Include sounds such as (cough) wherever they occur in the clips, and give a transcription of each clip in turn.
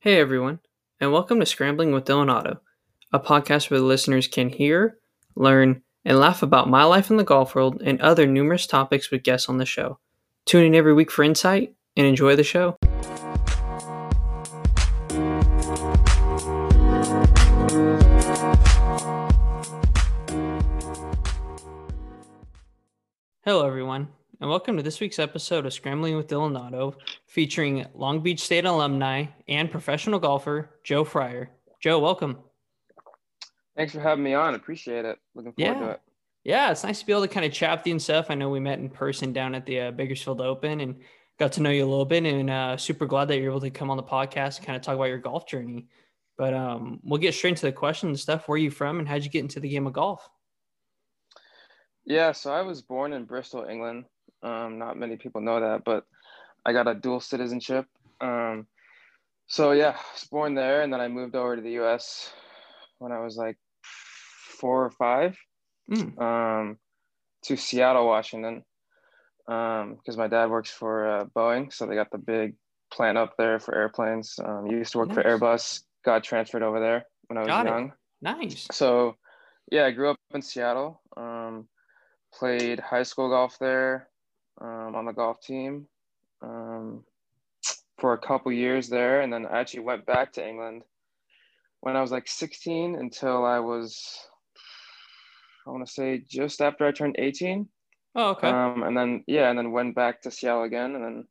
Hey everyone, and welcome to Scrambling with Dylan Otto, a podcast where the listeners can hear, learn, and laugh about my life in the golf world and other numerous topics with guests on the show. Tune in every week for insight and enjoy the show. And welcome to this week's episode of Scrambling with Otto, featuring Long Beach State alumni and professional golfer Joe Fryer. Joe, welcome. Thanks for having me on. Appreciate it. Looking forward Yeah. to it. Yeah, it's nice to be able to kind of chat with you and stuff. I know we met in person down at the uh, Bakersfield Open and got to know you a little bit, and uh, super glad that you're able to come on the podcast and kind of talk about your golf journey. But um, we'll get straight into the questions and stuff. Where are you from, and how'd you get into the game of golf? Yeah, so I was born in Bristol, England. Um, not many people know that, but I got a dual citizenship. Um, so yeah, I was born there, and then I moved over to the U.S. when I was like four or five, Mm, um, to Seattle, Washington, because my dad works for uh, Boeing, so they got the big plant up there for airplanes. Um, used to work for Airbus. Got transferred over there when I was Got it. young. nice. So, yeah, I grew up in Seattle. Um, played high school golf there um, on the golf team um, for a couple years there, and then I actually went back to England when I was like 16 until I was, I want to say, just after I turned 18. Oh, okay. Um, and then yeah, and then went back to Seattle again, and then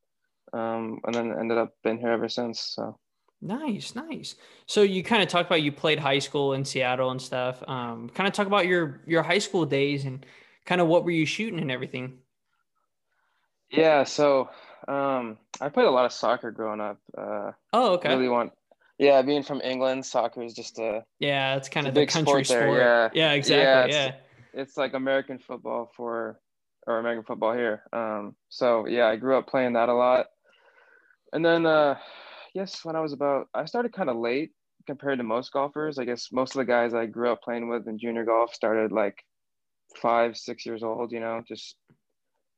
um, and then ended up been here ever since. So. Nice, nice. So you kind of talked about you played high school in Seattle and stuff. Um, kind of talk about your your high school days and kind of what were you shooting and everything. Yeah, so um, I played a lot of soccer growing up. Uh, Oh, okay. Really want, yeah, being from England, soccer is just a, Yeah, it's kind It's of the country sport sport. there, yeah. Yeah, exactly. Yeah, Yeah. it's- it's like American football for, or American football here. Um, so yeah, I grew up playing that a lot, and then uh, yes, when I was about, I started kind of late compared to most golfers. I guess most of the guys I grew up playing with in junior golf started like five, six years old. You know, just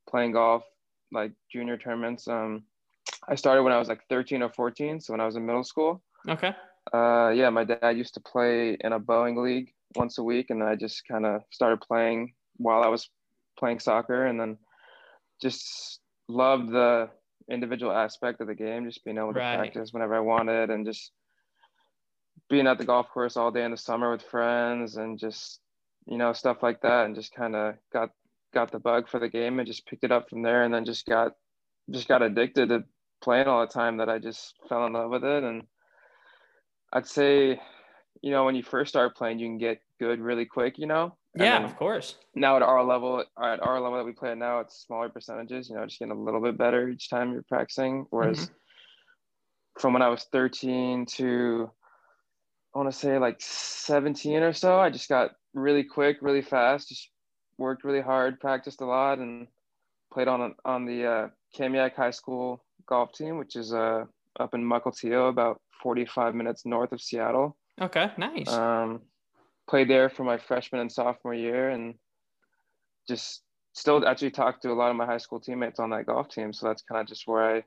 playing golf like junior tournaments. Um, I started when I was like 13 or 14, so when I was in middle school. Okay. Uh, yeah, my dad used to play in a Boeing league once a week, and I just kind of started playing while I was playing soccer, and then just loved the individual aspect of the game, just being able to Right. practice whenever I wanted, and just being at the golf course all day in the summer with friends, and just you know stuff like that, and just kind of got got the bug for the game, and just picked it up from there, and then just got just got addicted to playing all the time that I just fell in love with it, and I'd say, you know, when you first start playing, you can get good really quick, you know. And Yeah, of course. Now at our level, at our level that we play at now, it's smaller percentages. You know, just getting a little bit better each time you're practicing. Whereas mm-hmm. from when I was 13 to I want to say like 17 or so, I just got really quick, really fast. Just worked really hard, practiced a lot, and played on on the uh, Kamiak High School golf team, which is uh, up in Mukilteo, about 45 minutes north of Seattle. Okay. Nice. Um, played there for my freshman and sophomore year, and just still actually talked to a lot of my high school teammates on that golf team. So that's kind of just where I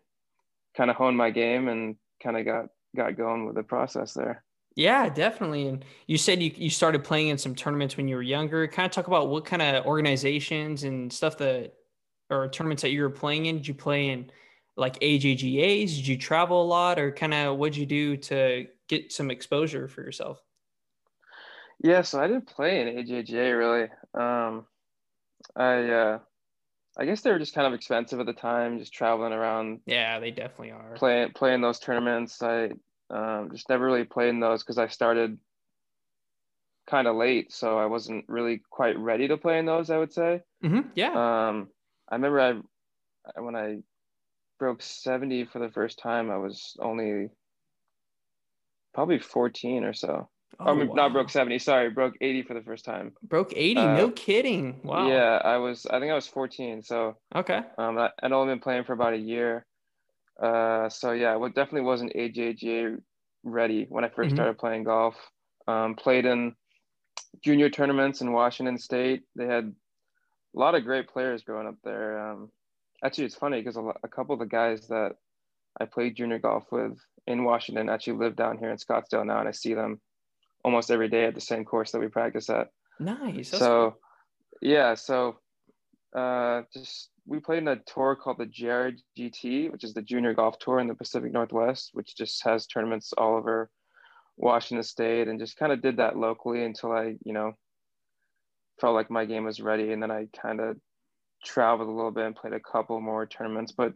kind of honed my game and kind of got got going with the process there. Yeah, definitely. And you said you, you started playing in some tournaments when you were younger. Kind of talk about what kind of organizations and stuff that or tournaments that you were playing in. Did you play in like AJGAs? Did you travel a lot or kind of what'd you do to get some exposure for yourself? Yeah, so I didn't play in AJGA really. Um, I uh, I guess they were just kind of expensive at the time, just traveling around Yeah, they definitely are. playing playing those tournaments. I um, just never really played in those because I started kind of late, so I wasn't really quite ready to play in those. I would say. hmm Yeah. Um, I remember I when I broke seventy for the first time, I was only probably fourteen or so. I mean, Oh, not broke seventy. Sorry, broke eighty for the first time. Broke 80. uh, no kidding. Wow. Yeah, I was. I think I was fourteen. So Okay. um, I, I'd only been playing for about a year. Uh, so yeah, well, definitely wasn't AJGA ready when I 1st Mhm. started playing golf. Um, played in junior tournaments in Washington State. They had a lot of great players growing up there. Um, actually, it's funny because a, a couple of the guys that I played junior golf with in Washington. Actually, live down here in Scottsdale now, and I see them almost every day at the same course that we practice at. Nice. so, cool. yeah, so uh, just we played in a tour called the JRGT, which is the Junior Golf Tour in the Pacific Northwest, which just has tournaments all over Washington State, and just kind of did that locally until I, you know, felt like my game was ready, and then I kind of traveled a little bit and played a couple more tournaments, but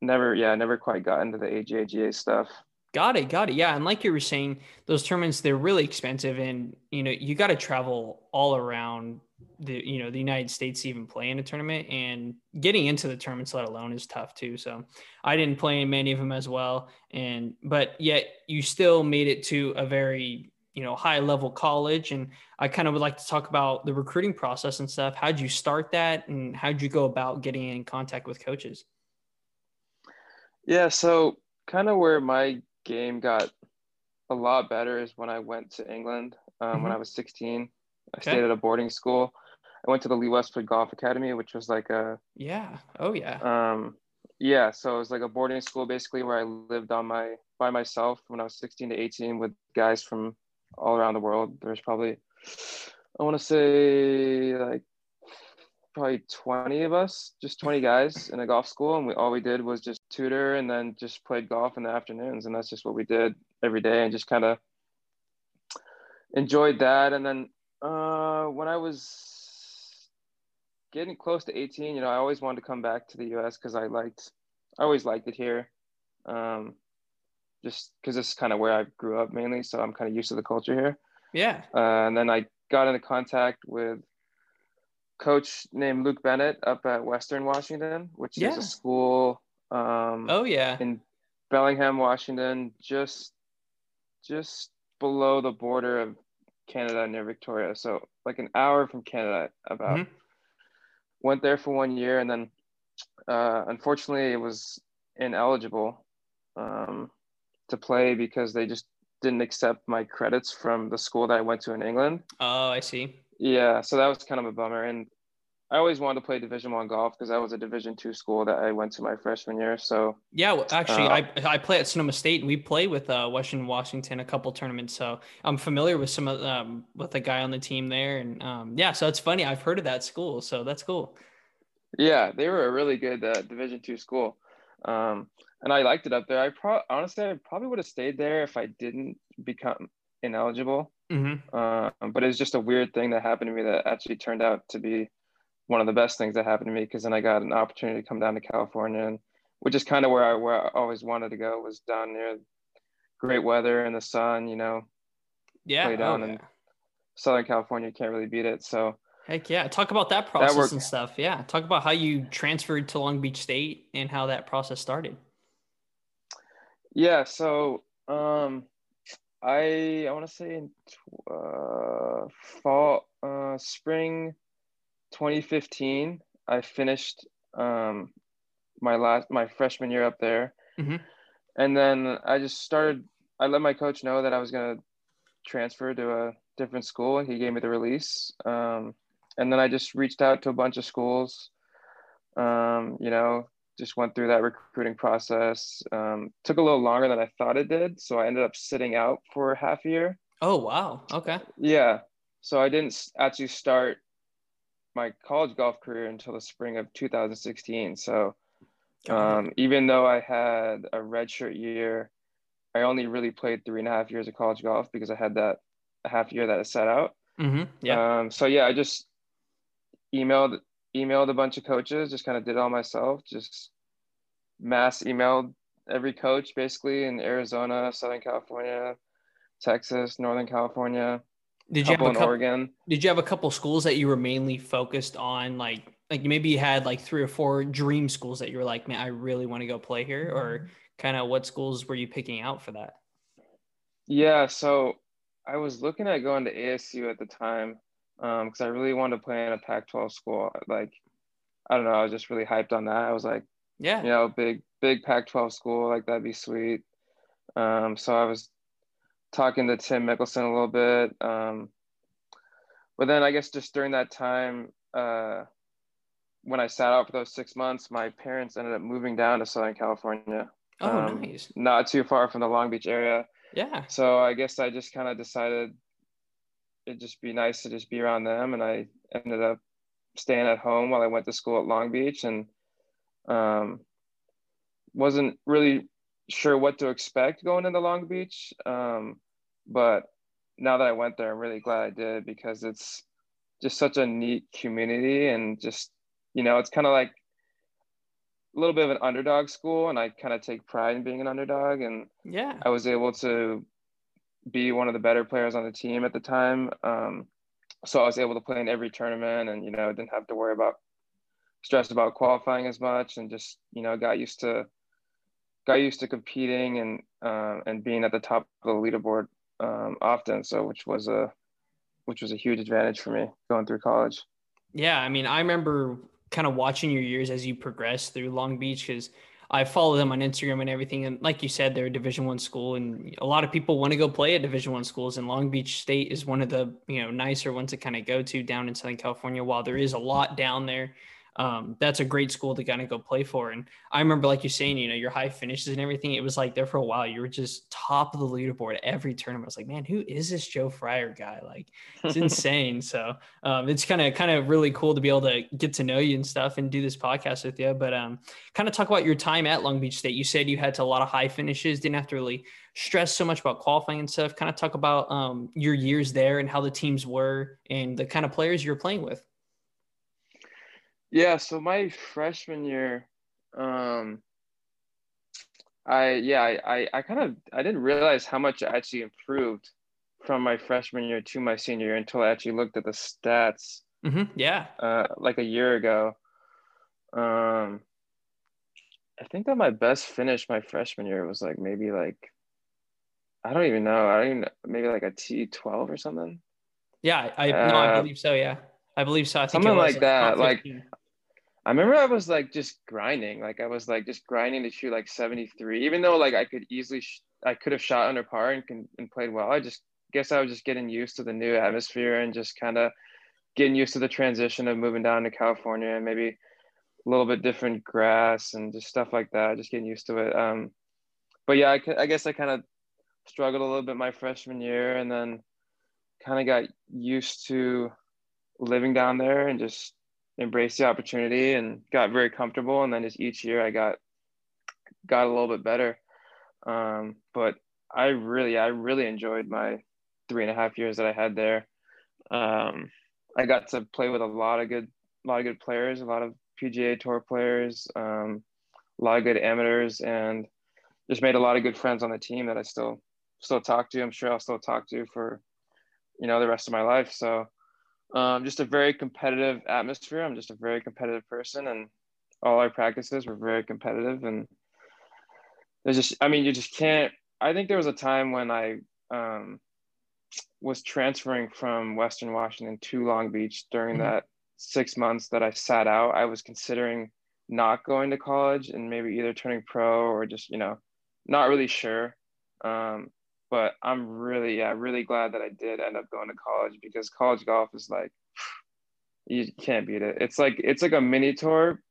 never, yeah, never quite got into the AJGA stuff. Got it, got it. Yeah, and like you were saying, those tournaments they're really expensive, and you know you got to travel all around the you know the United States to even play in a tournament, and getting into the tournaments let alone is tough too. So I didn't play in many of them as well, and but yet you still made it to a very you know high level college, and I kind of would like to talk about the recruiting process and stuff. How'd you start that, and how'd you go about getting in contact with coaches? Yeah, so kind of where my game got a lot better is when I went to England um, mm-hmm. when I was 16. I okay. stayed at a boarding school. I went to the Lee Westwood Golf Academy, which was like a yeah, oh yeah, um, yeah. So it was like a boarding school basically where I lived on my by myself when I was 16 to 18 with guys from all around the world. There's probably I want to say like probably 20 of us, just 20 guys in a golf school. And we, all we did was just tutor and then just played golf in the afternoons. And that's just what we did every day and just kind of enjoyed that. And then uh, when I was getting close to 18, you know, I always wanted to come back to the US because I liked, I always liked it here. Um, just because this is kind of where I grew up mainly. So I'm kind of used to the culture here. Yeah. Uh, and then I got into contact with coach named Luke Bennett up at Western Washington, which yeah. is a school. Um, oh yeah. In Bellingham, Washington, just just below the border of Canada near Victoria, so like an hour from Canada. About mm-hmm. went there for one year, and then uh, unfortunately it was ineligible um, to play because they just didn't accept my credits from the school that I went to in England. Oh, I see. Yeah, so that was kind of a bummer. And I always wanted to play Division One golf because that was a Division Two school that I went to my freshman year. So yeah, well, actually, uh, I I play at Sonoma State, and we play with uh, Western Washington a couple tournaments. So I'm familiar with some of um, with a guy on the team there, and um, yeah, so it's funny. I've heard of that school, so that's cool. Yeah, they were a really good uh, Division Two school, um, and I liked it up there. I pro- honestly, I probably would have stayed there if I didn't become ineligible. Mm-hmm. Um, but it's just a weird thing that happened to me that actually turned out to be one of the best things that happened to me because then I got an opportunity to come down to California, and which is kind of where I where I always wanted to go was down near great weather and the sun. You know, yeah, play down oh, yeah. in Southern California. You can't really beat it. So heck yeah, talk about that process that and stuff. Yeah, talk about how you transferred to Long Beach State and how that process started. Yeah, so um, I I want to say in uh, fall, uh, spring, 2015. I finished um, my last my freshman year up there, mm-hmm. and then I just started. I let my coach know that I was gonna transfer to a different school, and he gave me the release. Um, and then I just reached out to a bunch of schools. Um, you know, just went through that recruiting process. Um, took a little longer than I thought it did, so I ended up sitting out for half a year. Oh wow! Okay. Yeah, so I didn't actually start my college golf career until the spring of 2016. So um, even though I had a redshirt year, I only really played three and a half years of college golf because I had that a half year that I set out. Mm-hmm. Yeah. Um, so yeah, I just emailed emailed a bunch of coaches, just kind of did it all myself, just mass emailed every coach basically in Arizona, Southern California, Texas, Northern California. Did you have a couple, Oregon? Did you have a couple schools that you were mainly focused on, like like maybe you had like three or four dream schools that you were like, man, I really want to go play here, or kind of what schools were you picking out for that? Yeah, so I was looking at going to ASU at the time, because um, I really wanted to play in a Pac-12 school. Like, I don't know, I was just really hyped on that. I was like, yeah, you know, big big Pac-12 school, like that'd be sweet. Um, so I was talking to Tim Mickelson a little bit, um, but then I guess just during that time, uh, when I sat out for those six months, my parents ended up moving down to Southern California. Oh, um, nice. Not too far from the Long Beach area. Yeah. So I guess I just kind of decided it'd just be nice to just be around them, and I ended up staying at home while I went to school at Long Beach, and um, wasn't really sure what to expect going into Long Beach. Um, but now that I went there, I'm really glad I did because it's just such a neat community and just you know it's kind of like a little bit of an underdog school and i kind of take pride in being an underdog and yeah i was able to be one of the better players on the team at the time um, so i was able to play in every tournament and you know didn't have to worry about stress about qualifying as much and just you know got used to got used to competing and uh, and being at the top of the leaderboard um, often so which was a which was a huge advantage for me going through college yeah i mean i remember kind of watching your years as you progress through Long Beach because I follow them on Instagram and everything. And like you said, they're a Division One school, and a lot of people want to go play at Division One schools. And Long Beach State is one of the you know nicer ones to kind of go to down in Southern California. While there is a lot down there, um, that's a great school to kind of go play for. And I remember, like you're saying, you know, your high finishes and everything, it was like there for a while, you were just top of the leaderboard every tournament. I was like, man, who is this Joe Fryer guy? Like, it's (laughs) insane. So um, it's kind of, kind of really cool to be able to get to know you and stuff and do this podcast with you. But um, kind of talk about your time at Long Beach State. You said you had to a lot of high finishes, didn't have to really stress so much about qualifying and stuff. Kind of talk about um, your years there and how the teams were and the kind of players you were playing with. Yeah, so my freshman year, um, I yeah, I, I, I kind of I didn't realize how much I actually improved from my freshman year to my senior year until I actually looked at the stats. Mm-hmm. Yeah. Uh, like a year ago. Um, I think that my best finish my freshman year was like maybe like I don't even know. I don't even maybe like a T twelve or something. Yeah, I uh, no, I uh, believe so. Yeah, I believe so. I think something like that. Like I remember I was like just grinding. Like I was like just grinding to shoot like 73, even though like I could easily, sh- I could have shot under par and, can, and played well. I just guess I was just getting used to the new atmosphere and just kind of getting used to the transition of moving down to California and maybe a little bit different grass and just stuff like that. Just getting used to it. Um, but yeah, I, I guess I kind of struggled a little bit my freshman year and then kind of got used to living down there and just embraced the opportunity and got very comfortable. And then just each year I got got a little bit better. Um, but I really, I really enjoyed my three and a half years that I had there. Um, I got to play with a lot of good, a lot of good players, a lot of PGA Tour players, um, a lot of good amateurs, and just made a lot of good friends on the team that I still still talk to. I'm sure I'll still talk to for you know the rest of my life. So um, just a very competitive atmosphere. I'm just a very competitive person, and all our practices were very competitive. And there's just, I mean, you just can't. I think there was a time when I um, was transferring from Western Washington to Long Beach during mm-hmm. that six months that I sat out. I was considering not going to college and maybe either turning pro or just, you know, not really sure. Um, but I'm really, yeah, really glad that I did end up going to college because college golf is like, (sighs) you can't beat it. It's like it's like a mini tour,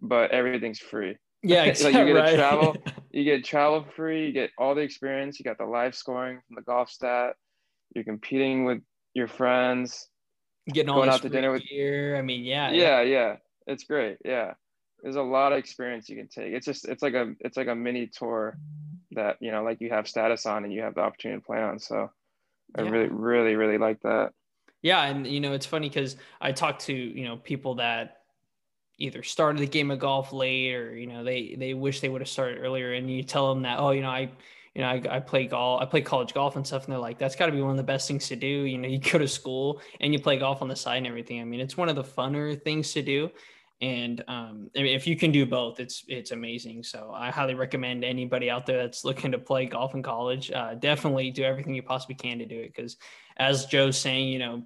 but everything's free. Yeah, exactly. (laughs) like you get (laughs) right. to travel, (laughs) you get travel free, you get all the experience, you got the live scoring from the Golfstat, you're competing with your friends, getting all going out to dinner with gear. I mean, yeah, yeah, yeah, yeah. It's great. Yeah, there's a lot of experience you can take. It's just it's like a it's like a mini tour that you know like you have status on and you have the opportunity to play on so i yeah. really really really like that yeah and you know it's funny because i talk to you know people that either started the game of golf late or you know they they wish they would have started earlier and you tell them that oh you know i you know, I, I play golf, I play college golf and stuff. And they're like, that's got to be one of the best things to do. You know, you go to school and you play golf on the side and everything. I mean, it's one of the funner things to do and um, if you can do both it's it's amazing. So i highly recommend anybody out there that's looking to play golf in college uh, definitely do everything you possibly can to do it. Because as joe's saying you know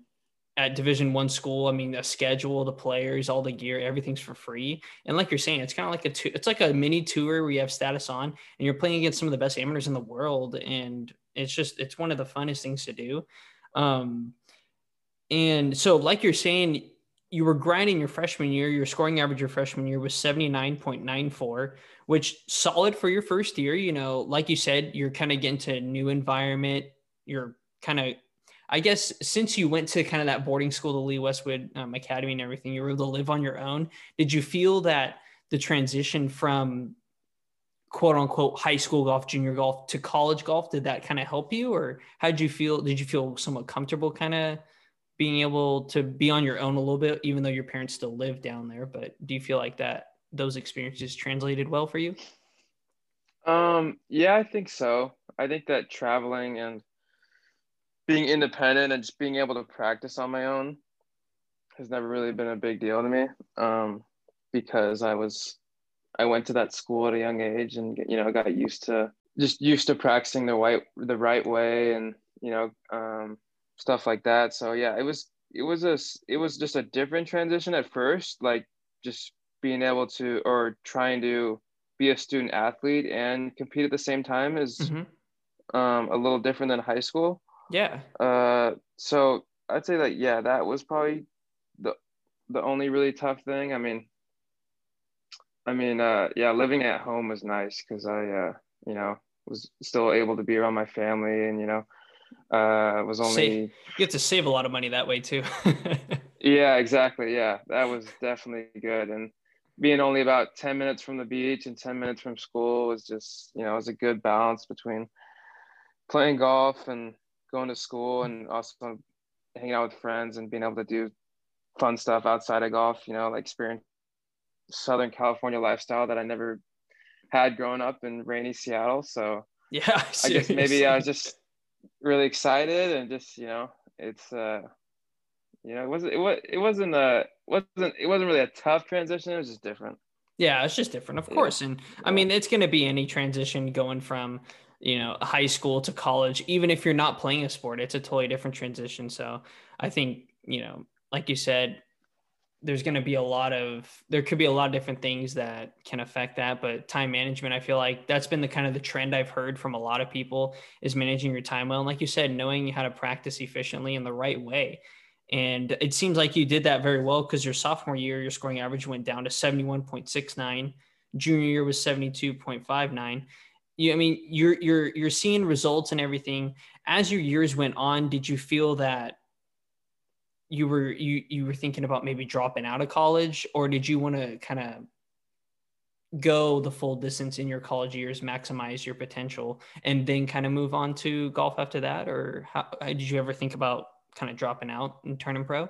at division one school i mean the schedule the players all the gear everything's for free. And like you're saying it's kind of like a it's like a mini tour where you have status on and you're playing against some of the best amateurs in the world. And it's just it's one of the funnest things to do. Um and so like you're saying you were grinding your freshman year. Your scoring average your freshman year was 79.94, which solid for your first year. You know, like you said, you're kind of getting to a new environment. You're kind of, I guess, since you went to kind of that boarding school, the Lee Westwood um, Academy and everything, you were able to live on your own. Did you feel that the transition from quote unquote high school golf, junior golf to college golf, did that kind of help you or how did you feel? Did you feel somewhat comfortable kind of being able to be on your own a little bit, even though your parents still live down there. But do you feel like that those experiences translated well for you? Um, yeah, I think so. I think that traveling and being independent and just being able to practice on my own has never really been a big deal to me. Um, because I was, I went to that school at a young age and you know got used to just used to practicing the right the right way and you know um, stuff like that. So yeah, it was it was a it was just a different transition at first, like just being able to or trying to be a student athlete and compete at the same time is mm-hmm. um, a little different than high school. Yeah. Uh, so I'd say like yeah, that was probably the the only really tough thing. I mean, I mean, uh, yeah, living at home was nice because I, uh, you know, was still able to be around my family and you know uh, was only save, you have to save a lot of money that way too. (laughs) yeah, exactly. Yeah, that was definitely good. And being only about 10 minutes from the beach and 10 minutes from school was just, you know, it was a good balance between playing golf and going to school and also hanging out with friends and being able to do fun stuff outside of golf, you know, like experience Southern California lifestyle that I never had growing up in rainy Seattle. So yeah, (laughs) I guess maybe I was just really excited and just you know it's uh you know it wasn't it was it wasn't a wasn't it wasn't really a tough transition it was just different yeah it's just different of yeah. course and yeah. i mean it's going to be any transition going from you know high school to college even if you're not playing a sport it's a totally different transition so i think you know like you said there's going to be a lot of there could be a lot of different things that can affect that but time management i feel like that's been the kind of the trend i've heard from a lot of people is managing your time well. And like you said knowing how to practice efficiently in the right way. And it seems like you did that very well because your sophomore year your scoring average went down to 71.69 junior year was 72.59 you i mean you're you're you're seeing results and everything. As your years went on did you feel that you were you you were thinking about maybe dropping out of college or did you want to kind of go the full distance in your college years maximize your potential and then kind of move on to golf after that? Or how, how did you ever think about kind of dropping out and turning pro?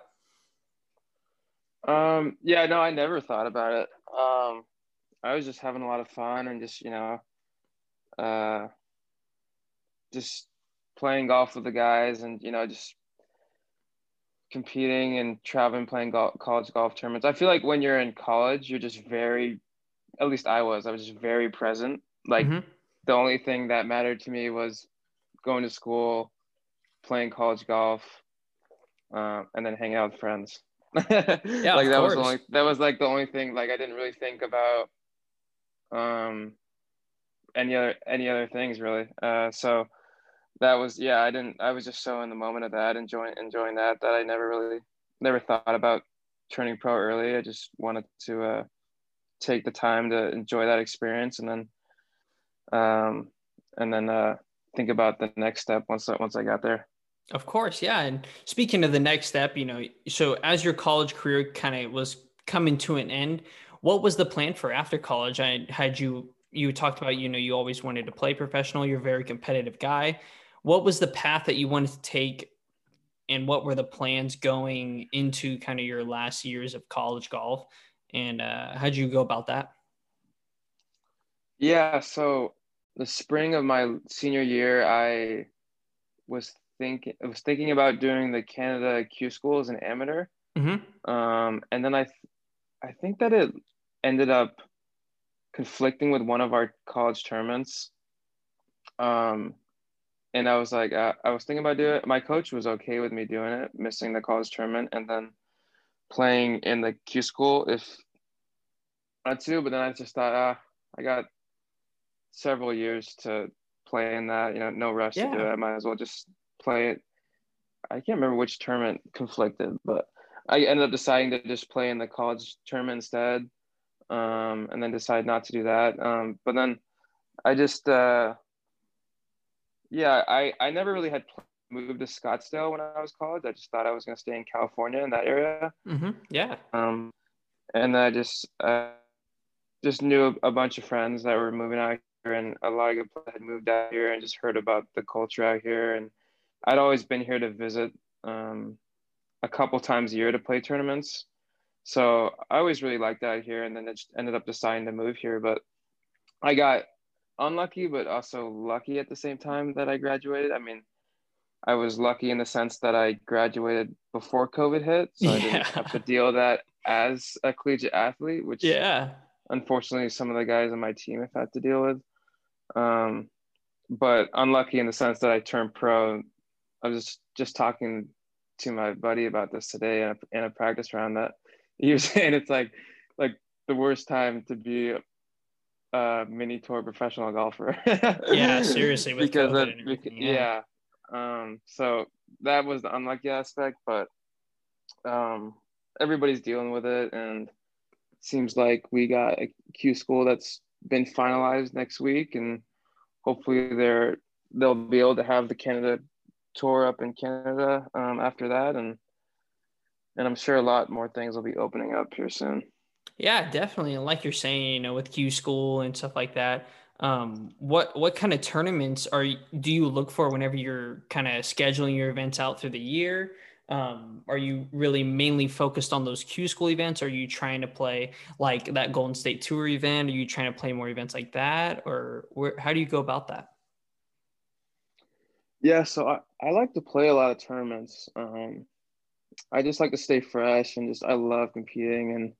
Um yeah no i never thought about it. Um i was just having a lot of fun and just you know uh just playing golf with the guys and you know just competing and traveling, playing golf, college golf tournaments. I feel like when you're in college, you're just very, at least I was, I was just very present. Like mm-hmm. the only thing that mattered to me was going to school, playing college golf, uh, and then hanging out with friends. (laughs) yeah, like that course. was only that was like the only thing. Like I didn't really think about um any other any other things really. Uh, so that was yeah i didn't i was just so in the moment of that enjoying enjoying that that i never really never thought about turning pro early. I just wanted to uh, take the time to enjoy that experience and then um and then uh think about the next step once once i got there. Of course yeah and speaking of the next step you know so as your college career kind of was coming to an end what was the plan for after college? I had you you talked about you know you always wanted to play professional you're a very competitive guy what was the path that you wanted to take? And what were the plans going into kind of your last years of college golf? And uh, how'd you go about that? Yeah so the spring of my senior year i was thinking I was thinking about doing the canada q school as an amateur. Mm-hmm. um, and then i th- i think that it ended up conflicting with one of our college tournaments. Um, and I was like, uh, I was thinking about doing it. My coach was okay with me doing it, missing the college tournament, and then playing in the Q school if I to. But then I just thought, ah, I got several years to play in that. You know, no rush yeah. to do it. I might as well just play it. I can't remember which tournament conflicted, but I ended up deciding to just play in the college tournament instead, um, and then decide not to do that. Um, but then I just, uh, yeah, I I never really had moved to Scottsdale when I was college. I just thought I was going to stay in California in that area. Mm-hmm. Yeah. Um, and I just uh, just knew a, a bunch of friends that were moving out here, and a lot of people had moved out here, and just heard about the culture out here. And I'd always been here to visit um, a couple times a year to play tournaments. So I always really liked out here, and then it just ended up deciding to move here. But I got unlucky, but also lucky at the same time that I graduated. I mean, I was lucky in the sense that I graduated before COVID hit, so yeah. I didn't have to deal with that as a collegiate athlete, which yeah, unfortunately some of the guys on my team have had to deal with. Um, but unlucky in the sense that I turned pro. I was just, just talking to my buddy about this today in a, in a practice round that he was (laughs) saying it's like like the worst time to be a mini tour professional golfer. yeah, (laughs) seriously, because of, yeah. yeah um, so that was the unlucky aspect, but um, everybody's dealing with it, and seems like we got a Q school that's been finalized next week, and hopefully they're they'll be able to have the Canada tour up in Canada um, after that, and and I'm sure a lot more things will be opening up here soon. Yeah, definitely. And like you're saying, you know, with Q school and stuff like that, um, what what kind of tournaments are do you look for whenever you're kind of scheduling your events out through the year? Um, are you really mainly focused on those Q school events? Are you trying to play like that Golden State Tour event? Are you trying to play more events like that, or where, how do you go about that? Yeah, so I, I like to play a lot of tournaments. Um, I just like to stay fresh and just I love competing and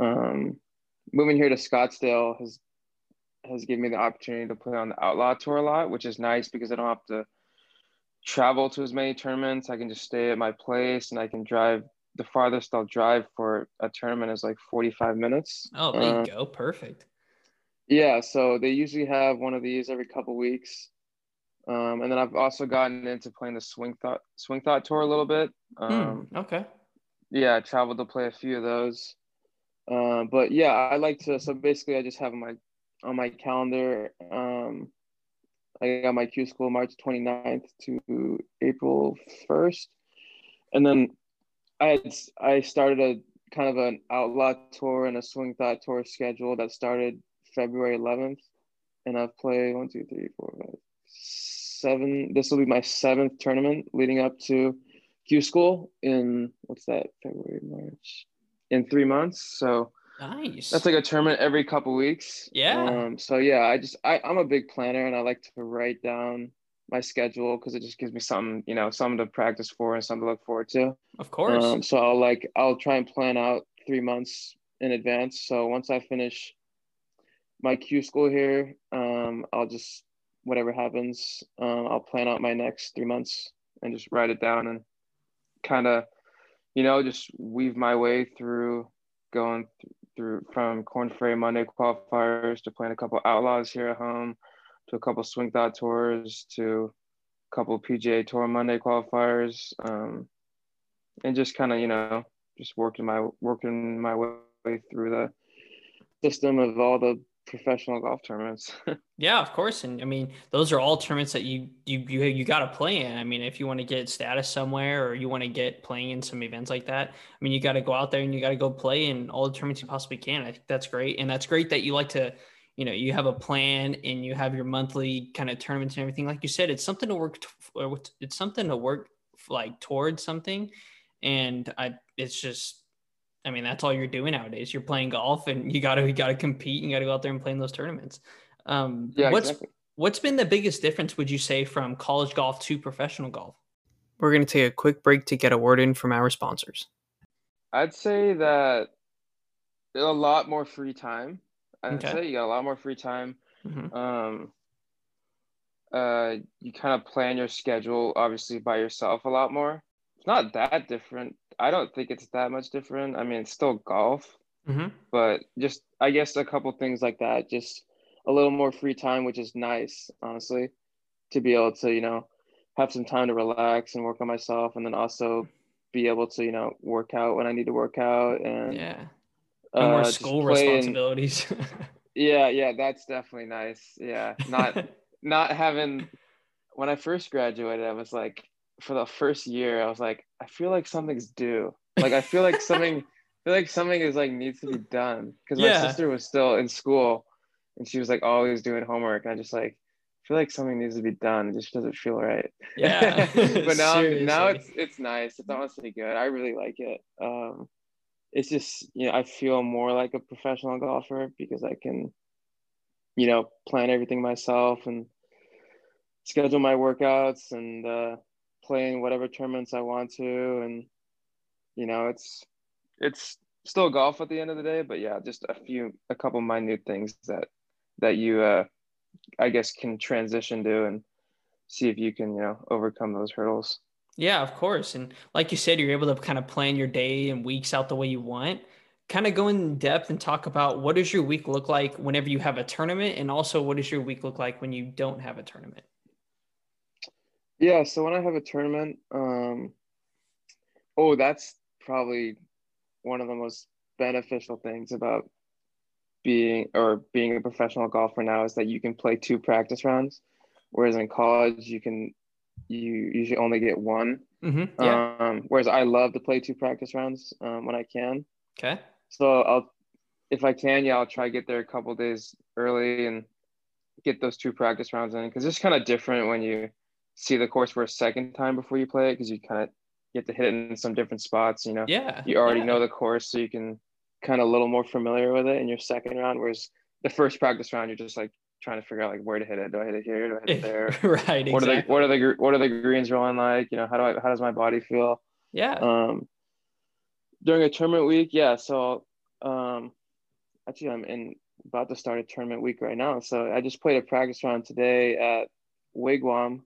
um, moving here to Scottsdale has has given me the opportunity to play on the Outlaw Tour a lot, which is nice because I don't have to travel to as many tournaments. I can just stay at my place and I can drive. The farthest I'll drive for a tournament is like 45 minutes. Oh, there uh, you go. Perfect. Yeah. So they usually have one of these every couple weeks. Um, and then I've also gotten into playing the Swing Thought Swing Thought Tour a little bit. Hmm, um, okay. Yeah, I traveled to play a few of those. Uh, but yeah, I like to. So basically, I just have my on my calendar. Um, I got my Q school March 29th to April 1st. And then I had, I started a kind of an outlaw tour and a swing thought tour schedule that started February 11th. And I've played one, two, three, four, five, seven. This will be my seventh tournament leading up to Q school in what's that, February, March, in three months. So Nice. That's like a tournament every couple weeks. Yeah. Um, so yeah, I just I, I'm a big planner and I like to write down my schedule because it just gives me something, you know, something to practice for and something to look forward to. Of course. Um, so I'll like I'll try and plan out three months in advance. So once I finish my Q school here, um, I'll just whatever happens, um, I'll plan out my next three months and just write it down and kind of, you know, just weave my way through going th- through from Corn Ferry Monday qualifiers to playing a couple outlaws here at home, to a couple swing thought tours, to a couple PGA Tour Monday qualifiers, um, and just kind of you know just working my working my way through the system of all the professional golf tournaments. (laughs) yeah, of course, and I mean those are all tournaments that you you you, you got to play in. I mean, if you want to get status somewhere or you want to get playing in some events like that, I mean, you got to go out there and you got to go play in all the tournaments you possibly can. I think that's great, and that's great that you like to. You know, you have a plan and you have your monthly kind of tournaments and everything. Like you said, it's something to work. T- it's something to work like towards something, and I. It's just I mean, that's all you're doing nowadays. You're playing golf, and you gotta you gotta compete. You gotta go out there and play in those tournaments. Um, yeah, what's exactly. what's been the biggest difference? Would you say from college golf to professional golf? We're gonna take a quick break to get a word in from our sponsors. I'd say that a lot more free time. I'd okay. say you got a lot more free time. Mm-hmm. Um, uh, you kind of plan your schedule obviously by yourself a lot more. It's not that different I don't think it's that much different. I mean, it's still golf, mm-hmm. but just I guess a couple things like that. Just a little more free time, which is nice, honestly, to be able to you know have some time to relax and work on myself, and then also be able to you know work out when I need to work out and yeah, no more uh, school play and- responsibilities. (laughs) yeah, yeah, that's definitely nice. Yeah, not (laughs) not having when I first graduated, I was like for the first year, I was like, I feel like something's due. Like I feel like (laughs) something I feel like something is like needs to be done. Because Yeah. my sister was still in school and she was like always doing homework. And I just like feel like something needs to be done. It just doesn't feel right. Yeah, (laughs) but now now it's it's nice. It's honestly good. I really like it. Um it's just you know, I feel more like a professional golfer because I can, you know, plan everything myself and schedule my workouts and uh play in whatever tournaments I want to and you know it's it's still golf at the end of the day but yeah just a few a couple minute things that that you uh I guess can transition to and see if you can you know overcome those hurdles Yeah, of course. And like you said, you're able to kind of plan your day and weeks out the way you want. Kind of go in depth and talk about what does your week look like whenever you have a tournament, and also what does your week look like when you don't have a tournament. Yeah, so when I have a tournament, um, oh, that's probably one of the most beneficial things about being or being a professional golfer now is that you can play two practice rounds, whereas in college you can you usually only get one. Mm-hmm. Yeah. Um, whereas I love to play two practice rounds um, when I can. okay. So I'll, if I can, yeah, I'll try to get there a couple days early and get those two practice rounds in because it's kind of different when you see the course for a second time before you play it because you kind of you have to hit it in some different spots. You know, Yeah. you already yeah. know the course, so you can kind of a little more familiar with it in your second round. Whereas the first practice round, you're just like trying to figure out like where to hit it. Do I hit it here? Do I hit it there? (laughs) right. What are the what are the what are the greens rolling like? You know, how do I how does my body feel? yeah. um during a tournament week yeah so um actually i'm in about to start a tournament week right now so i just played a practice round today at wigwam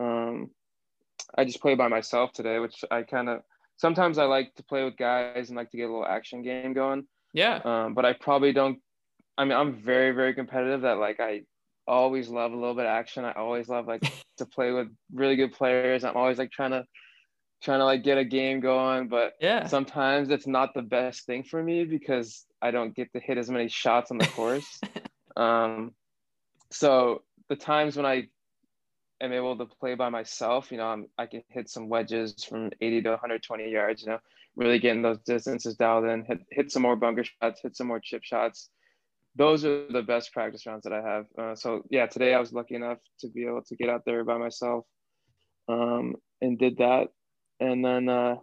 um i just play by myself today which i kind of sometimes i like to play with guys and like to get a little action game going yeah. um but i probably don't i mean i'm very very competitive that like i always love a little bit of action i always love like (laughs) to play with really good players i'm always like trying to trying to like get a game going but Yeah. sometimes it's not the best thing for me because I don't get to hit as many shots on the course. (laughs) um, so the times when I am able to play by myself, you know, I'm, I can hit some wedges from 80 to 120 yards, you know, really getting those distances dialed in, hit, hit some more bunker shots, hit some more chip shots. Those are the best practice rounds that I have. Uh, so yeah, today I was lucky enough to be able to get out there by myself um, and did that. And then uh,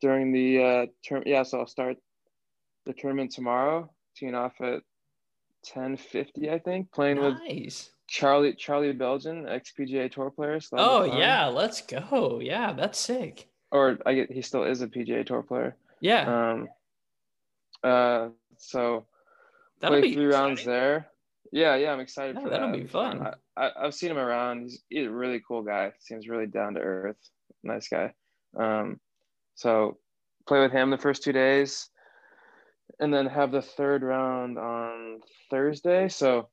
during the uh, term, yeah, so I'll start the tournament tomorrow, teeing off at 10:50, I think, playing with nice. Charlie Charlie Beljan, ex PGA Tour player. Oh yeah. Let's go. Yeah. That's sick. or I get he still is a PGA Tour player. Yeah. Um, uh, so That'll play be three rounds there. Yeah, yeah, I'm excited Yeah, for that'll that. be It'll fun. fun. I, I, I've seen him around. He's, he's a really cool guy. Seems really down to earth. Nice guy. Um, so play with him the first two days, and then have the third round on Thursday. So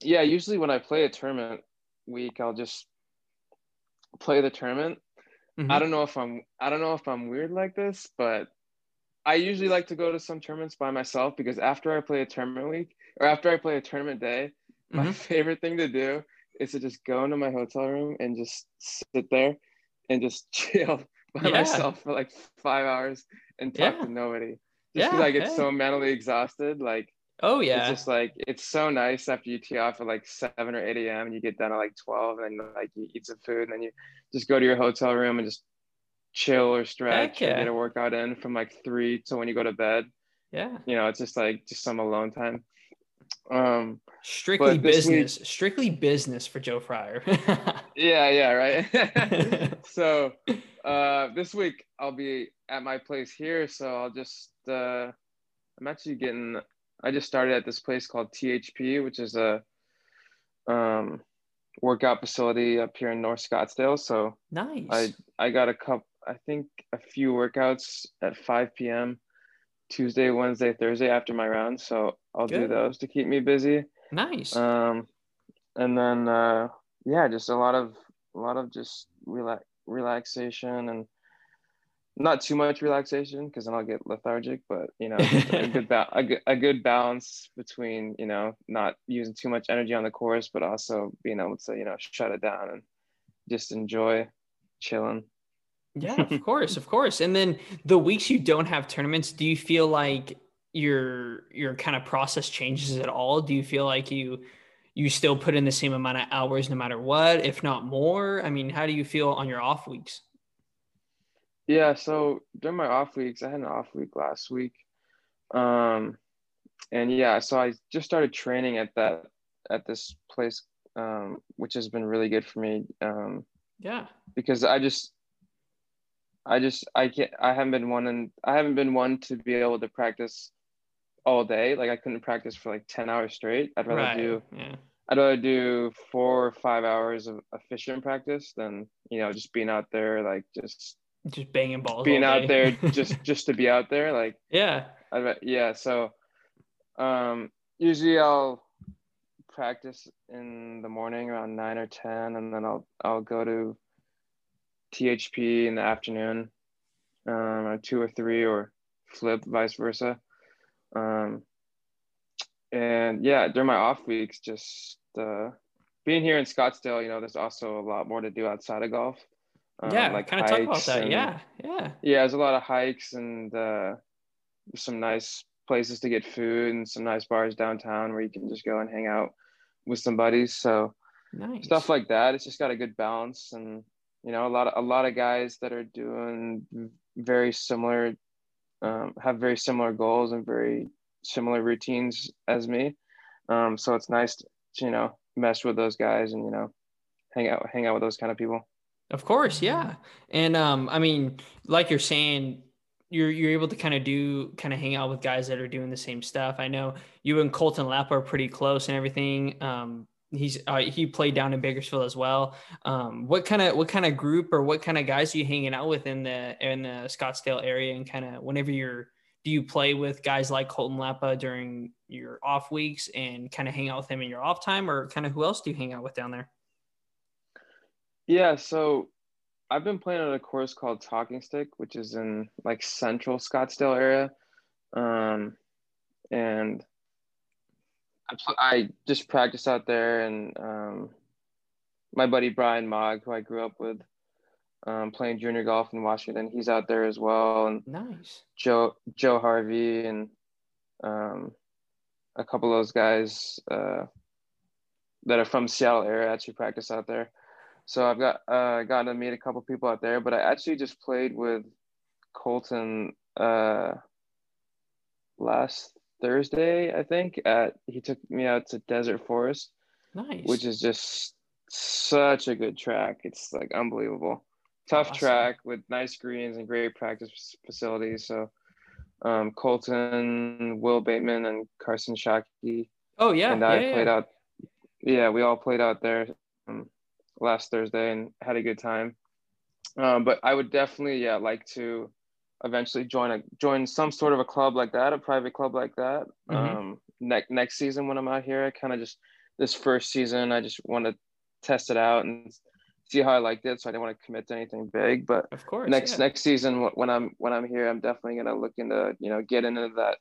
yeah, usually when I play a tournament week, I'll just play the tournament. Mhm. I don't know if I'm I don't know if I'm weird like this, but I usually like to go to some tournaments by myself because after I play a tournament week or after I play a tournament day, my Mhm. (laughs) favorite thing to do is to just go into my hotel room and just sit there and just (laughs) chill by Yeah. myself for like five hours and talk Yeah. to nobody. Just because Yeah, I get hey. so mentally exhausted. Like Oh yeah. it's just like it's so nice after you tee off at like seven or eight a.m. and you get done at like twelve and then like you eat some food and then you just go to your hotel room and just chill or stretch yeah. get a workout in from like three to when you go to bed. yeah. You know, it's just like just some alone time. Um, Strictly this week- business. Strictly business for Joe Fryer. (laughs) yeah, yeah, right. (laughs) so uh, this week I'll be at my place here, so I'll just uh, I'm actually getting. I just started at this place called THP, which is a um, workout facility up here in North Scottsdale. So nice. I I got a couple. I think a few workouts at 5 p.m. Tuesday, Wednesday, Thursday after my round. So I'll do those to keep me busy. nice. Um, and then uh, yeah, just a lot of a lot of just relax relaxation and not too much relaxation because then I'll get lethargic, but you know, a (laughs) good ba- a good, a good balance between you know not using too much energy on the course, but also being able to you know shut it down and just enjoy chilling. Yeah, of (laughs) course, of course. And then the weeks you don't have tournaments, do you feel like your your kind of process changes at all? Do you feel like you you still put in the same amount of hours no matter what, if not more? I mean, how do you feel on your off weeks? Yeah, so during my off weeks, I had an off week last week. Um and yeah, so I just started training at that at this place um which has been really good for me. Um yeah. Because I just I just I can't I haven't been one and I haven't been one to be able to practice all day. Like I couldn't practice for like 10 hours straight. I'd rather right. do yeah. I'd rather do four or five hours of efficient practice than, you know, just being out there like just just banging balls. Being out there (laughs) just just to be out there. Like yeah. I yeah. So um usually I'll practice in the morning around nine or ten and then I'll I'll go to THP in the afternoon, um, two or three, or flip, vice versa. Um, and yeah, during my off weeks, just uh, being here in Scottsdale, you know, there's also a lot more to do outside of golf. Um, yeah, like kind of talk about that. And, yeah, yeah. Yeah, there's a lot of hikes and uh, some nice places to get food and some nice bars downtown where you can just go and hang out with some buddies. So nice. stuff like that. It's just got a good balance and you know a lot of a lot of guys that are doing very similar um, have very similar goals and very similar routines as me um, so it's nice to you know mesh with those guys and you know hang out hang out with those kind of people of course yeah and um i mean like you're saying you're you're able to kind of do kind of hang out with guys that are doing the same stuff. I know you and Colton Lapp are pretty close and everything. Um, he's uh, he played down in Bakersfield as well. Um, what kind of what kind of group or what kind of guys are you hanging out with in the in the Scottsdale area? And kind of whenever you're do you play with guys like Colton Lappa during your off weeks and kind of hang out with him in your off time, or kind of who else do you hang out with down there? Yeah, so I've been playing on a course called Talking Stick, which is in like central Scottsdale area. Um, and I, I just practice out there, and um, my buddy Brian Mogg, who I grew up with, um, playing junior golf in Washington, he's out there as well. And nice. Joe Joe Harvey and um, a couple of those guys uh, that are from Seattle area actually practice out there. So I've got uh, gotten to meet a couple people out there, but I actually just played with Colton uh, last Thursday, I think. At he took me out to Desert Forest, nice, which is just such a good track. It's like unbelievable, tough awesome. track with nice greens and great practice facilities. So, um, Colton, Will Bateman, and Carson Shockey. Oh yeah, and I yeah, played yeah. out. Yeah, we all played out there um, last Thursday and had a good time. Um, but I would definitely, yeah, like to eventually join a join some sort of a club like that, a private club like that. Mm-hmm. Um, next next season when I'm out here, I kind of just this first season, I just want to test it out and see how I liked it. So I didn't want to commit to anything big, but of course, next yeah. next season when I'm when I'm here, I'm definitely gonna look into you know get into that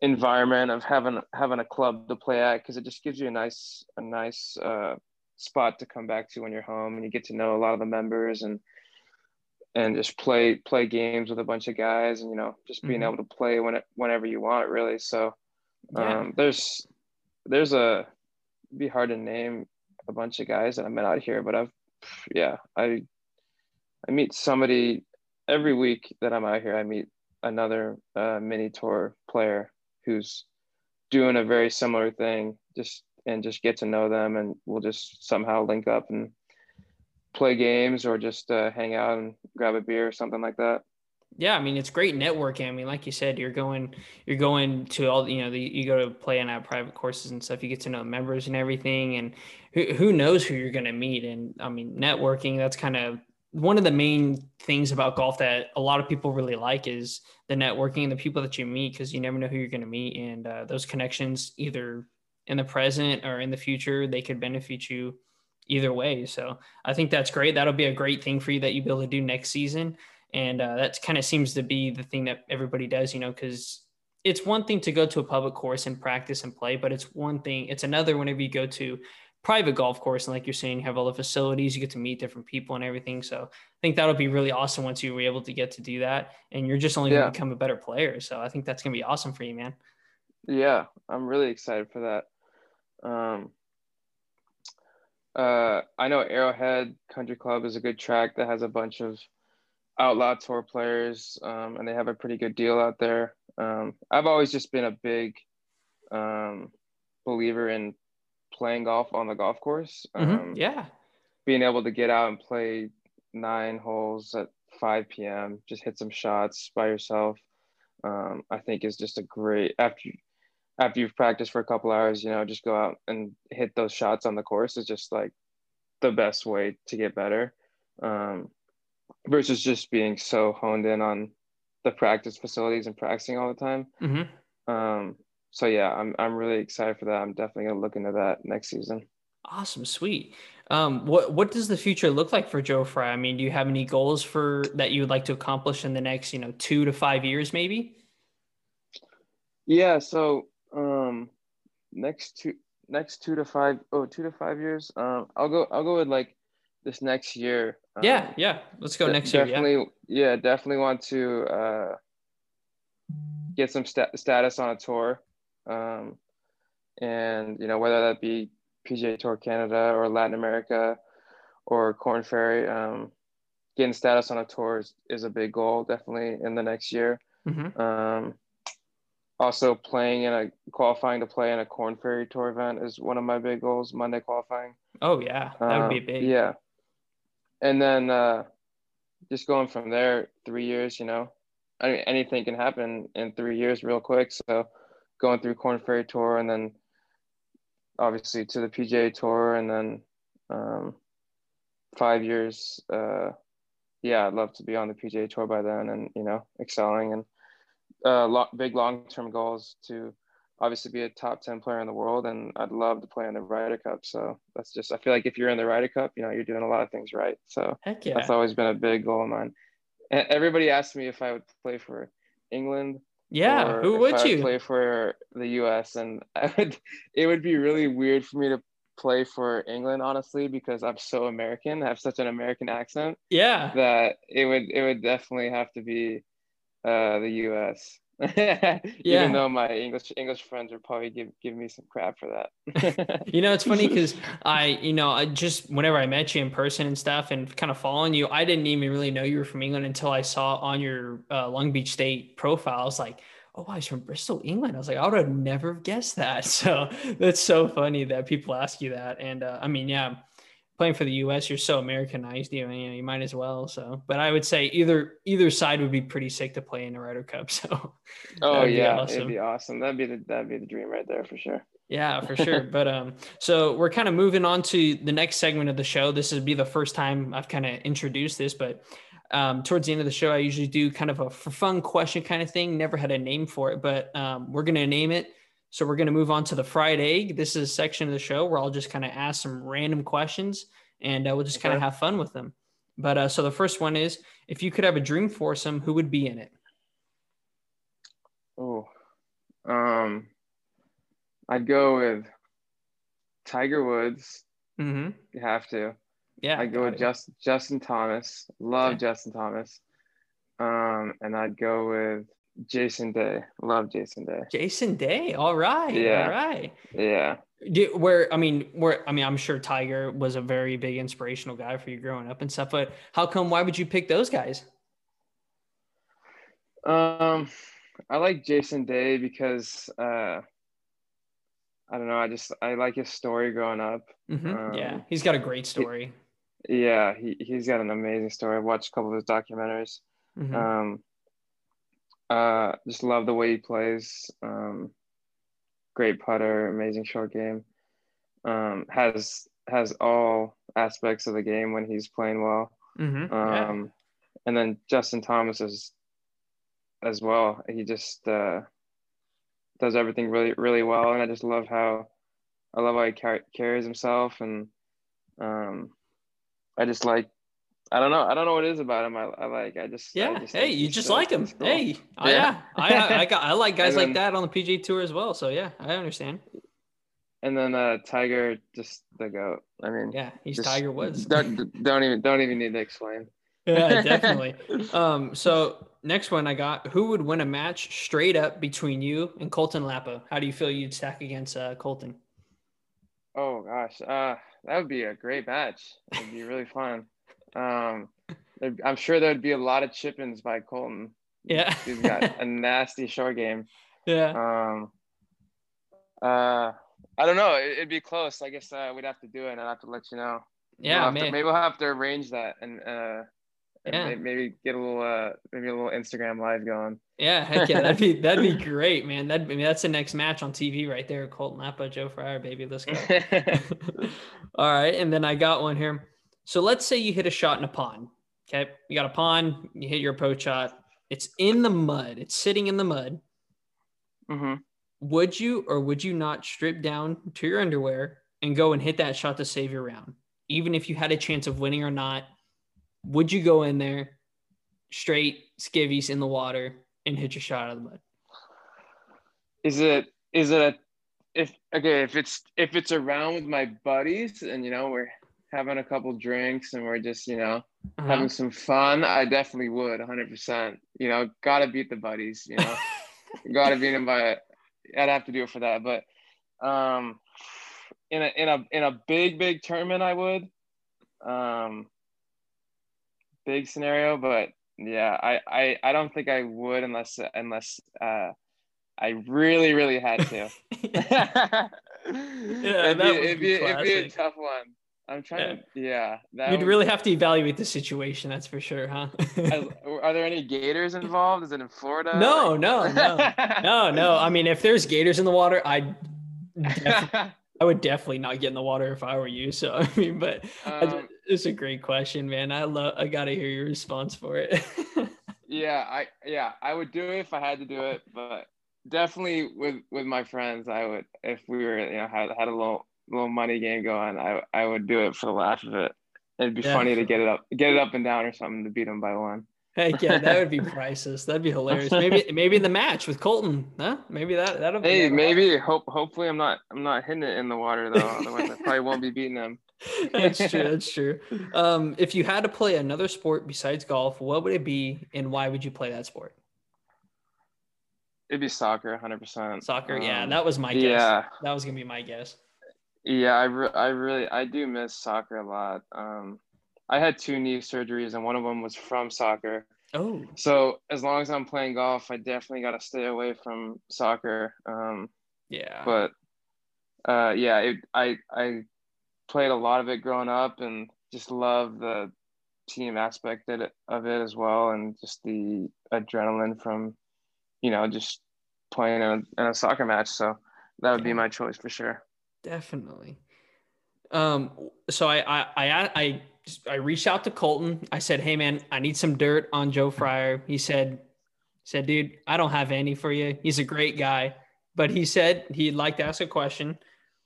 environment of having having a club to play at because it just gives you a nice a nice uh, spot to come back to when you're home and you get to know a lot of the members and and just play play games with a bunch of guys and you know just being mm-hmm. able to play when whenever you want really so yeah. um, there's there's a be hard to name a bunch of guys that I met out here but I've yeah I I meet somebody every week that I'm out here I meet another uh, mini tour player who's doing a very similar thing just and just get to know them and we'll just somehow link up and play games or just uh, hang out and grab a beer or something like that. Yeah, I mean it's great networking. I mean, like you said, you're going you're going to all you know the, you go to play on out private courses and stuff. You get to know members and everything, and who who knows who you're going to meet. And I mean, networking that's kind of one of the main things about golf that a lot of people really like is the networking and the people that you meet because you never know who you're going to meet and uh, those connections either in the present or in the future they could benefit you either way. So I think that's great. That'll be a great thing for you that you be able to do next season. and uh, that kind of seems to be the thing that everybody does, you know, because it's one thing to go to a public course and practice and play, but it's one thing, it's another whenever you go to private golf course and like you're saying, you have all the facilities, you get to meet different people and everything. So I think that'll be really awesome once you were able to get to do that, and you're just only yeah. going to become a better player. So I think that's going to be awesome for you, man. Yeah, I'm really excited for that. Um, uh, I know Arrowhead Country Club is a good track that has a bunch of outlaw tour players, um, and they have a pretty good deal out there. Um, I've always just been a big um, believer in playing golf on the golf course. Mm-hmm. Um, yeah, being able to get out and play nine holes at 5 p.m., just hit some shots by yourself. Um, I think is just a great after after you've practiced for a couple hours, you know, just go out and hit those shots on the course is just like the best way to get better. Um, versus just being so honed in on the practice facilities and practicing all the time. Mm-hmm. Um, so yeah, I'm I'm really excited for that. I'm definitely gonna look into that next season. Awesome, sweet. Um, what what does the future look like for Joe Fry? I mean, do you have any goals for that you would like to accomplish in the next, you know, two to five years, maybe? Yeah. So next two next two to five oh two to five years. Um, I'll go I'll go with like this next year. Um, yeah, yeah. Let's go next definitely, year. Yeah. yeah, definitely want to uh, get some st- status on a tour, um, and you know whether that be PGA Tour Canada or Latin America or Korn Ferry. Um, getting status on a tour is, is a big goal, definitely in the next year. Mm-hmm. Um, also playing in a qualifying to play in a Korn Ferry Tour event is one of my big goals. Monday qualifying. Oh yeah, that would be um, big. Yeah, and then uh, just going from there, three years. You know, I mean, anything can happen in three years, real quick. So going through Korn Ferry Tour and then obviously to the PGA Tour and then um, five years. Uh, yeah, I'd love to be on the PGA Tour by then and you know excelling and uh, lo- big long term goals to obviously be a top 10 player in the world and I'd love to play in the Ryder Cup. So that's just, I feel like if you're in the Ryder Cup, you know, you're doing a lot of things right. So Heck yeah. that's always been a big goal of mine. And everybody asked me if I would play for England. Yeah. Who would you play for the US? And (laughs) I would, it would be really weird for me to play for England, honestly, because I'm so American. I have such an American accent. Yeah. That it would, it would definitely have to be uh, the U.S. (laughs) yeah. Even though my English English friends would probably give give me some crap for that. (laughs) you know, it's funny because I, you know, I just whenever I met you in person and stuff, and kind of following you, I didn't even really know you were from England until I saw on your uh, Long Beach State profile. I was like, oh, I was from Bristol, England. I was like, I would have never guessed that. (laughs) So that's so funny that people ask you that. And uh, I mean, yeah, playing for the U.S., you're so Americanized. You know, you might as well. So, but I would say either either side would be pretty sick to play in a Ryder Cup. (laughs) So, oh yeah, awesome. it'd be awesome. That'd be the that'd be the dream right there for sure. Yeah, for sure. (laughs) but um, so we're kind of moving on to the next segment of the show. This would be the first time I've kind of introduced this, but um, towards the end of the show, I usually do kind of a for fun question kind of thing. Never had a name for it, but um, we're gonna name it so we're going to move on to the fried egg. This is a section of the show where I'll just kind of ask some random questions and uh, we'll just kind of have fun with them. But uh, so the first one is if you could have a dream foursome, who would be in it? Oh, um, I'd go with Tiger Woods. Mm-hmm. You have to. Yeah. I'd go with Justin Justin Thomas. Love okay. Justin Thomas. Um, and I'd go with Jason Day. Love Jason Day. Jason Day. All right. Yeah. All right. Yeah. Do, where I mean, where I mean, I'm sure Tiger was a very big inspirational guy for you growing up and stuff. But how come? Why would you pick those guys? Um, I like Jason Day because uh, I don't know. I just I like his story growing up. Mm-hmm. Um, yeah, he's got a great story. He, yeah, he he's got an amazing story. I watched a couple of his documentaries. Mm-hmm. Um, uh, just love the way he plays. Um, great putter, amazing short game. Um, has has all aspects of the game when he's playing well. Mm-hmm. Um, yeah. and then Justin Thomas is as well. He just uh, does everything really really well, and I just love how I love how he car- carries himself, and um, I just like I don't know. I don't know what it is about him. I, I like. I just yeah. I just hey, you just like him. Cool. Hey, yeah. yeah. (laughs) I I, got, I like guys then, like that on the PGA Tour as well. So yeah, I understand. And then uh Tiger, just the goat. I mean, yeah, he's Tiger Woods. Don't, don't even don't even need to explain. yeah, (laughs) definitely. um, so next one I got: Who would win a match straight up between you and Colton Lappa? How do you feel you'd stack against uh, Colton? Oh gosh, uh, that would be a great match. It'd be really fun. Um, I'm sure there'd be a lot of chip-ins by Colton. Yeah, he's got (laughs) a nasty short game. Yeah. Um. Uh, I don't know. It, would be close. I guess uh, we'd have to do it, and I'd have to let you know. Yeah, we'll man. To, maybe we'll have to arrange that and uh, yeah. maybe get a little uh maybe a little Instagram live going. Yeah, heck yeah, that'd be that'd be (laughs) great, man. That I mean, that's the next match on TV right there. Colton Lappa, Joe Fryer, baby, let's go. (laughs) All right, and then I got one here. So let's say you hit a shot in a pond. Okay, you got a pond, you hit your approach shot. It's in the mud. It's sitting in the mud. Mm-hmm. Would you or would you not strip down to your underwear and go and hit that shot to save your round, even if you had a chance of winning or not? would you go in there straight skivvies in the water and hit your shot out of the mud? Is it is it a if okay if it's if it's around with my buddies and you know we're having a couple drinks and we're just you know uh-huh. having some fun i definitely would 100% you know gotta beat the buddies you know (laughs) gotta beat them by i'd have to do it for that but um in a in a in a big big tournament i would um big scenario, but yeah, I, I, I don't think I would unless unless uh, I really really had to. (laughs) yeah, it'd, be, it'd, be, it'd be a tough one. I'm trying yeah. to, yeah. You'd would... really have to evaluate the situation, that's for sure, huh? (laughs) Are there any gators involved? Is it in Florida? No, no, no, (laughs) no, no. I mean, if there's gators in the water, I (laughs) I would definitely not get in the water if I were you. So I mean, but um, it's a great question, man. I love. I gotta hear your response for it. yeah, I yeah I would do it if I had to do it, but definitely with with my friends, I would if we were you know had had a little little money game going, I I would do it for the laugh of it. It'd be yeah. funny to get it up get it up and down or something to beat them by one. Heck yeah, that would be (laughs) priceless. That'd be hilarious. Maybe maybe in the match with Colton, huh? Maybe that that'll be. Hey, maybe hope hopefully I'm not I'm not hitting it in the water though. Otherwise, I probably won't be beating them. (laughs) that's true. That's true. Um, if you had to play another sport besides golf, what would it be, and why would you play that sport? It'd be soccer, hundred percent. Soccer, um, yeah, that was my guess. Yeah, that was gonna be my guess. Yeah, I, re- I really I do miss soccer a lot. Um, I had two knee surgeries, and one of them was from soccer. Oh. So as long as I'm playing golf, I definitely got to stay away from soccer. Um, yeah. But uh, yeah, it, I I played a lot of it growing up, and just love the team aspect of it as well, and just the adrenaline from, you know, just playing in a, in a soccer match. So that would be my choice for sure. Definitely. Um. So I I I, I I reached out to Colton. I said, "Hey man, I need some dirt on Joe Fryer." He said, "said Dude, I don't have any for you. He's a great guy, but he said he'd like to ask a question.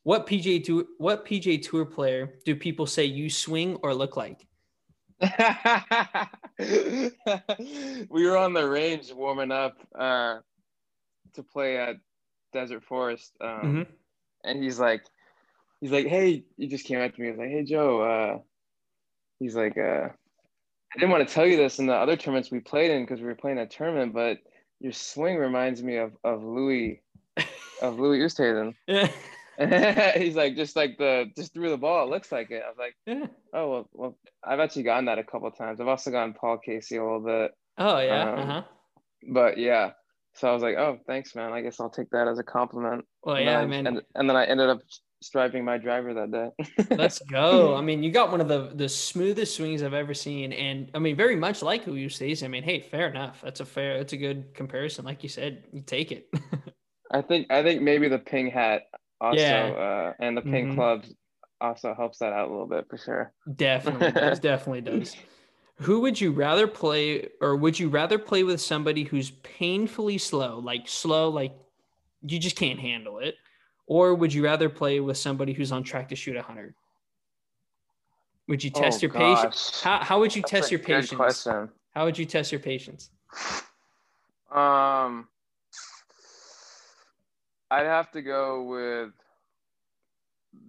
What PGA tour What PGA Tour player do people say you swing or look like?" (laughs) we were on the range warming up uh, to play at Desert Forest, um, mm-hmm. And he's like, he's like, "Hey," he just came up to me. He was like, "Hey, Joe." Uh, he's like, uh, I didn't want to tell you this in the other tournaments we played in because we were playing a tournament, but your swing reminds me of of Louis of Louis Oosthuizen. (laughs) Yeah. (laughs) he's like just like the just threw the ball. It looks like it. I was like, yeah. oh well, well, I've actually gotten that a couple times. I've also gotten Paul Casey a little bit. Oh yeah. Um, uh-huh. But yeah, so I was like, oh, thanks, man. I guess I'll take that as a compliment. Well, yeah, I, man. And, and then I ended up striping my driver that day. (laughs) Let's go. I mean, you got one of the the smoothest swings I've ever seen, and I mean, very much like Oosthuizen. I mean, hey, fair enough. That's a fair. That's a good comparison. Like you said, you take it. (laughs) I think I think maybe the ping hat also yeah. uh, and the ping mm-hmm. clubs also helps that out a little bit for sure. Definitely does. (laughs) definitely does. Who would you rather play, or would you rather play with somebody who's painfully slow, like slow, like you just can't handle it, or would you rather play with somebody who's on track to shoot a 100? Would you test Oh, your patience? How, how would you That's test your patience? Question. How would you test your patience? Um, I'd have to go with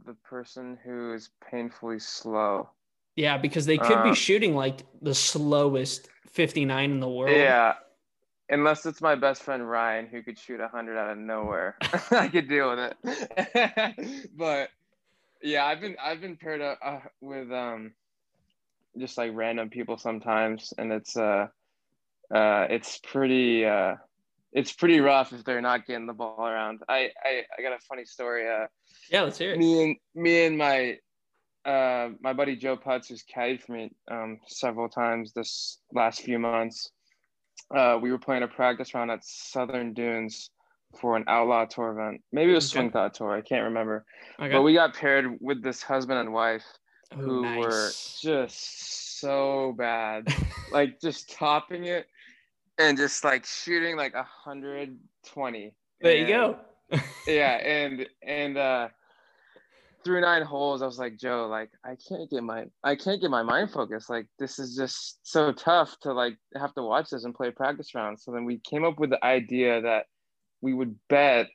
the person who is painfully slow. Yeah, because they could be Uh, shooting like the slowest 59 in the world. Yeah, unless it's my best friend Ryan who could shoot a hundred out of nowhere, (laughs) I could deal with it. (laughs) but yeah, I've been I've been paired up uh, with um just like random people sometimes, and it's uh uh it's pretty uh it's pretty rough if they're not getting the ball around. I I, I got a funny story. Uh, Yeah, let's hear it. me and me and my uh my buddy Joe Putz has caddied for me um several times this last few months. Uh we were playing a practice round at Southern Dunes for an outlaw tour event. Maybe it was Okay. Swing Thought Tour, I can't remember. Okay. But we got paired with this husband and wife Ooh, who were just so bad. like (laughs) just topping it and just like shooting like a hundred twenty. there you go. yeah (laughs) and and uh through nine holes i was like joe like i can't get my i can't get my mind focused. Like this is just so tough to like have to watch this and play practice rounds so then we came up with the idea that we would bet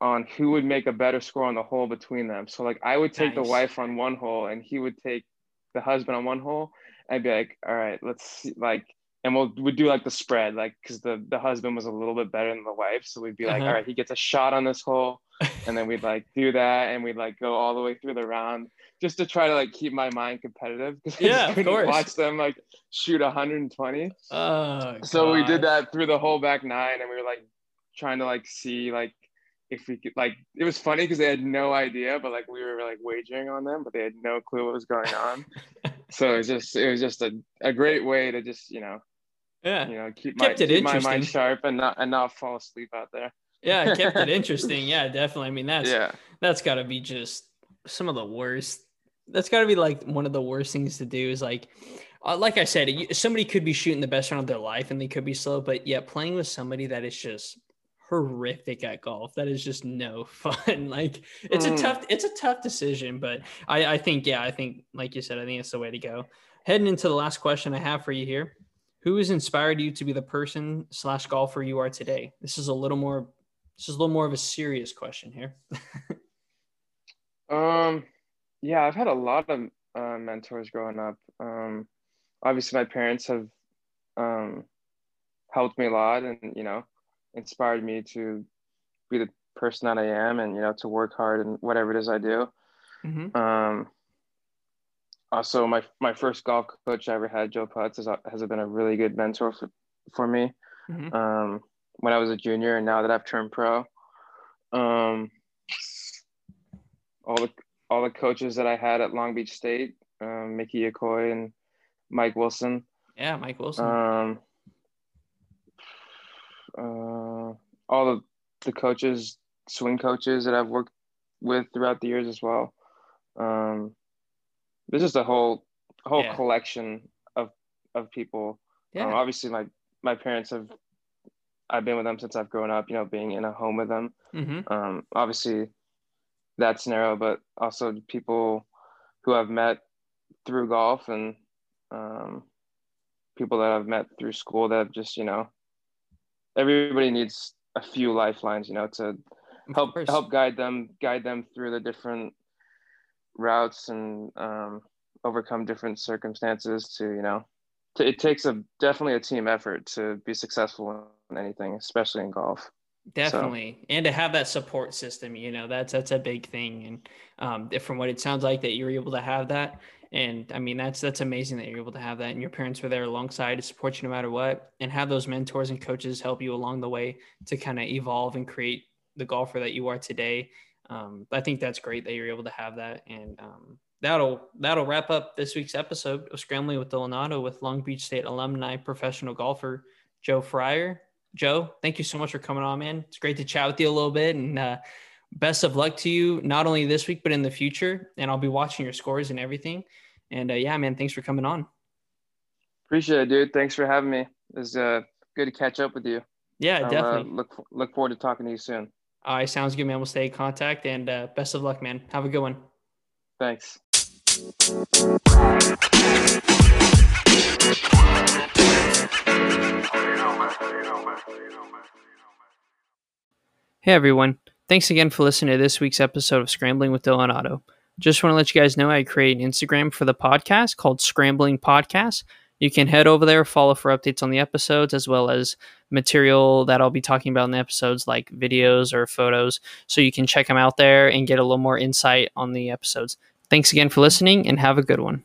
on who would make a better score on the hole between them. So like i would take Nice. the wife on one hole and he would take the husband on one hole i'd be like all right let's see like and we'll we'd do like the spread like because the the husband was a little bit better than the wife so we'd be like Uh-huh. all right he gets a shot on this hole (laughs) and then we'd like do that and we'd like go all the way through the round just to try to like keep my mind competitive because Yeah, just of couldn't course. watch them like shoot 120 Oh, so we did that through the whole back nine and we were like trying to like see like if we could like it was funny because they had no idea but like we were like wagering on them but they had no clue what was going on (laughs) so it was just it was just a, a great way to just you know Yeah. you know keep my Kept it keep my mind sharp and not and not fall asleep out there Yeah, kept it (laughs) interesting. Yeah, definitely. I mean, that's yeah that's got to be just some of the worst. That's got to be like one of the worst things to do is like, uh, like I said, somebody could be shooting the best round of their life and they could be slow, but yet playing with somebody that is just horrific at golf, that is just no (laughs) fun. like it's a Mm. tough, it's a tough decision, but I, I think, yeah, I think, like you said, I think it's the way to go. Heading into the last question I have for you here. Who has inspired you to be the person slash golfer you are today? This is a little more, this is a little more of a serious question here. (laughs) Um, yeah, I've had a lot of uh, mentors growing up. Um, obviously, my parents have um, helped me a lot, and you know, inspired me to be the person that I am, and you know, to work hard and whatever it is I do. Mm-hmm. Um, also, my my first golf coach I ever had, Joe Putz, has, has been a really good mentor for, for me. Mhm. Um, when I was a junior, and now that I've turned pro, um, all the all the coaches that I had at Long Beach State, um, Mickey Yakoy and Mike Wilson, Yeah, Mike Wilson. um, uh, all the the coaches, swing coaches that I've worked with throughout the years as well. Um, there's just a whole whole Yeah. collection of of people. yeah. Um, obviously, my my parents have. I've been with them since I've grown up. You know, being in a home with them. hmm Um, obviously, that scenario, but also people who I've met through golf and um, people that I've met through school that have just you know, everybody needs a few lifelines, you know, to help help guide them guide them through the different routes and um, overcome different circumstances to you know it takes a definitely a team effort to be successful in anything especially in golf Definitely, and to have that support system, you know, that's that's a big thing. And um, from what it sounds like, that you're able to have that, and I mean, that's that's amazing that you're able to have that, and your parents were there alongside to support you no matter what, and have those mentors and coaches help you along the way to kind of evolve and create the golfer that you are today. Um, I think that's great that you're able to have that, and um, that'll that'll wrap up this week's episode of Scrambling with Donato with Long Beach State alumni professional golfer Joe Fryer. Joe, thank you so much for coming on, man. It's great to chat with you a little bit, and uh, best of luck to you not only this week but in the future. And I'll be watching your scores and everything. And uh, yeah, man, thanks for coming on. appreciate it dude thanks for having me it was uh, good to catch up with you Yeah, I'll, uh, definitely. look look forward to talking to you soon All right, sounds good, man. We'll stay in contact, and uh, best of luck, man. Have a good one. thanks Hey everyone, thanks again for listening to this week's episode of Scrambling with Dylan Otto. Just want to let you guys know I create an Instagram for the podcast called Scrambling Podcast. You can head over there, follow for updates on the episodes, as well as material that I'll be talking about in the episodes, like videos or photos. So you can check them out there and get a little more insight on the episodes. Thanks again for listening and have a good one.